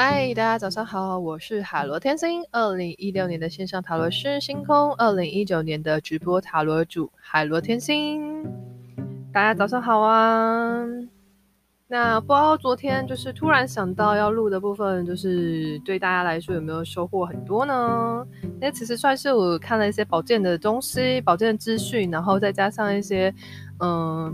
嗨，大家早上好，我是海螺天星，二零一六年的线上塔罗师星空，二零一九年的直播塔罗主海螺天星，大家早上好啊！那不知道昨天就是突然想到要录的部分，就是对大家来说有没有收获很多呢？那其实算是我看了一些保健的东西，保健的资讯，然后再加上一些嗯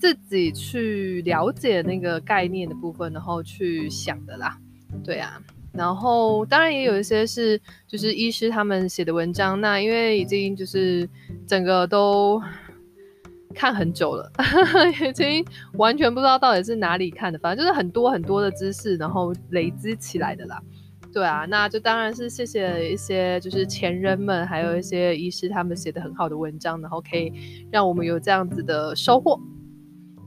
自己去了解那个概念的部分，然后去想的啦。对啊，然后当然也有一些是就是医师他们写的文章，那因为已经就是整个都看很久了，已经完全不知道到底是哪里看的，反正就是很多很多的知识，然后累积起来的啦。对啊，那就当然是谢谢一些就是前人们，还有一些医师他们写的很好的文章，然后可以让我们有这样子的收获。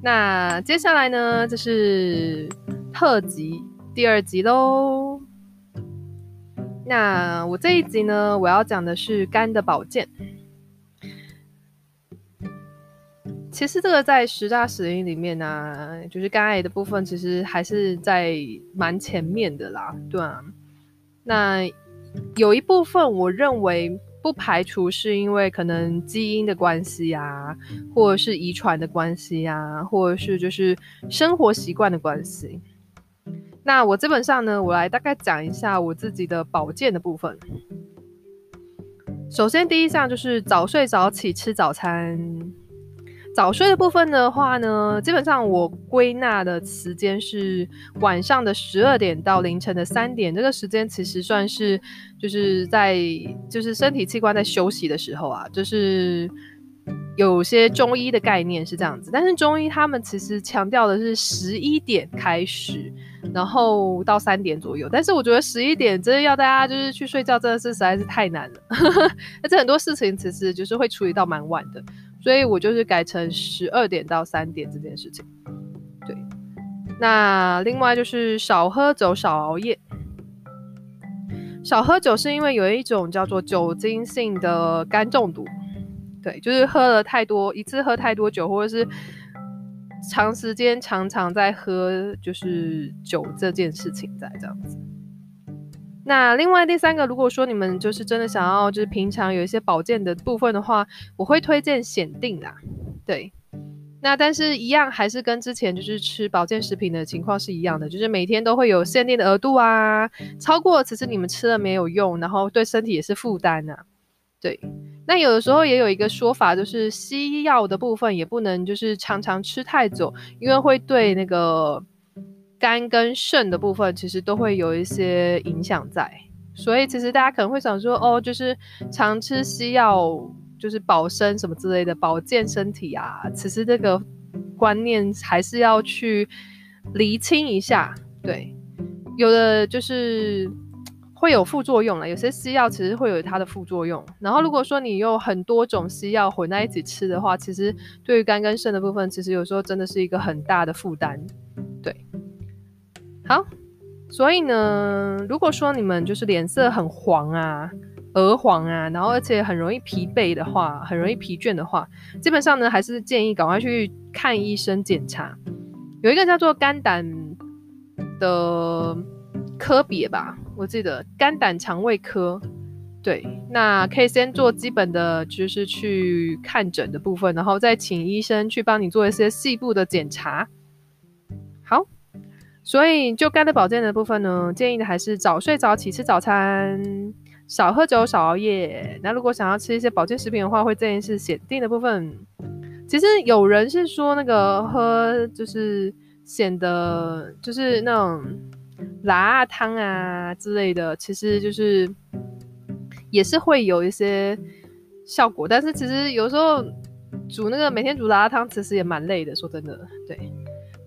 那接下来呢，就是特辑。第二集喽，那我这一集呢，我要讲的是肝的保健。其实这个在十大死因里面呢、就是肝癌的部分，其实还是在蛮前面的啦，对啊。那有一部分我认为不排除是因为可能基因的关系啊，或者是遗传的关系啊，或者是就是生活习惯的关系。那我基本上呢，我来大概讲一下我自己的保健的部分。首先，第一项就是早睡早起吃早餐。早睡的部分的话呢，基本上我归纳的时间是晚上的十二点到凌晨的三点，这个时间其实算是就是在就是身体器官在休息的时候啊，就是有些中医的概念是这样子，但是中医他们其实强调的是十一点开始。然后到三点左右，但是我觉得十一点真的要大家就是去睡觉，真的是实在是太难了。而且很多事情其实就是会处理到蛮晚的，所以我就是改成十二点到三点这件事情。对，那另外就是少喝酒、少熬夜。少喝酒是因为有一种叫做酒精性的肝中毒，对，就是喝了太多，一次喝太多酒，或者是。长时间常常在喝就是酒这件事情在这样子。那另外第三个，如果说你们就是真的想要就是平常有一些保健的部分的话，我会推荐显定啦。对，那但是一样还是跟之前就是吃保健食品的情况是一样的，就是每天都会有限定的额度啊，超过其实你们吃了没有用，然后对身体也是负担啊。对。那有的时候也有一个说法，就是西药的部分也不能就是常常吃太久，因为会对那个肝跟肾的部分其实都会有一些影响在。所以其实大家可能会想说，哦，就是常吃西药就是保身什么之类的，保健身体啊。其实这个观念还是要去厘清一下。对，有的就是。会有副作用了，有些西药其实会有它的副作用。然后如果说你有很多种西药混在一起吃的话，其实对于肝跟肾的部分，其实有时候真的是一个很大的负担。对，好，所以呢，如果说你们就是脸色很黄啊、鹅黄啊，然后而且很容易疲惫的话，很容易疲倦的话，基本上呢，还是建议赶快去看医生检查。有一个叫做肝胆的科别吧。我记得肝胆肠胃科，对，那可以先做基本的，就是去看诊的部分，然后再请医生去帮你做一些细部的检查。好，所以就肝的保健的部分呢，建议的还是早睡早起，吃早餐，少喝酒，少熬夜。那如果想要吃一些保健食品的话，会建议是显定的部分。其实有人是说那个喝就是显得就是那种。辣汤啊之类的，其实就是也是会有一些效果，但是其实有时候煮那个每天煮辣汤，其实也蛮累的。说真的，对，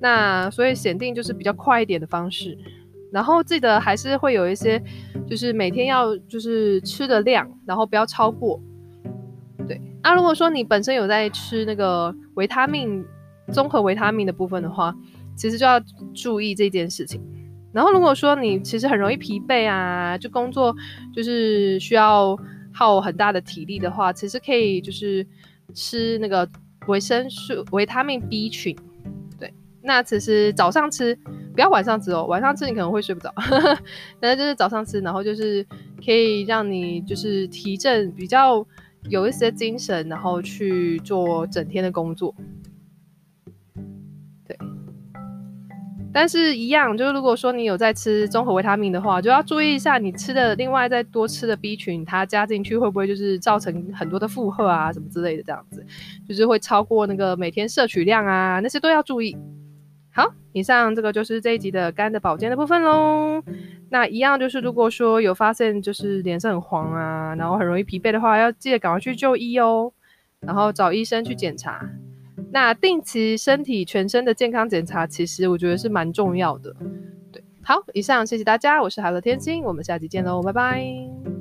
那所以选定就是比较快一点的方式，然后记得还是会有一些，就是每天要就是吃的量，然后不要超过。对，那如果说你本身有在吃那个维他命综合维他命的部分的话，其实就要注意这件事情。然后如果说你其实很容易疲惫啊，就工作就是需要耗很大的体力的话，其实可以就是吃那个维生素维他命 B 群，对，那其实早上吃不要晚上吃哦，晚上吃你可能会睡不着，但是就是早上吃，然后就是可以让你就是提振比较有一些精神，然后去做整天的工作。但是，一样就是，如果说你有在吃综合维他命的话，就要注意一下，你吃的另外再多吃的 B 群，它加进去会不会就是造成很多的负荷啊，什么之类的，这样子，就是会超过那个每天摄取量啊，那些都要注意。好，以上这个就是这一集的肝的保健的部分喽。那一样就是，如果说有发现就是脸色很黄啊，然后很容易疲惫的话，要记得赶快去就医哦，然后找医生去检查。那定期身体全身的健康检查，其实我觉得是蛮重要的。对，好，以上谢谢大家，我是海乐天星，我们下期见喽，拜拜。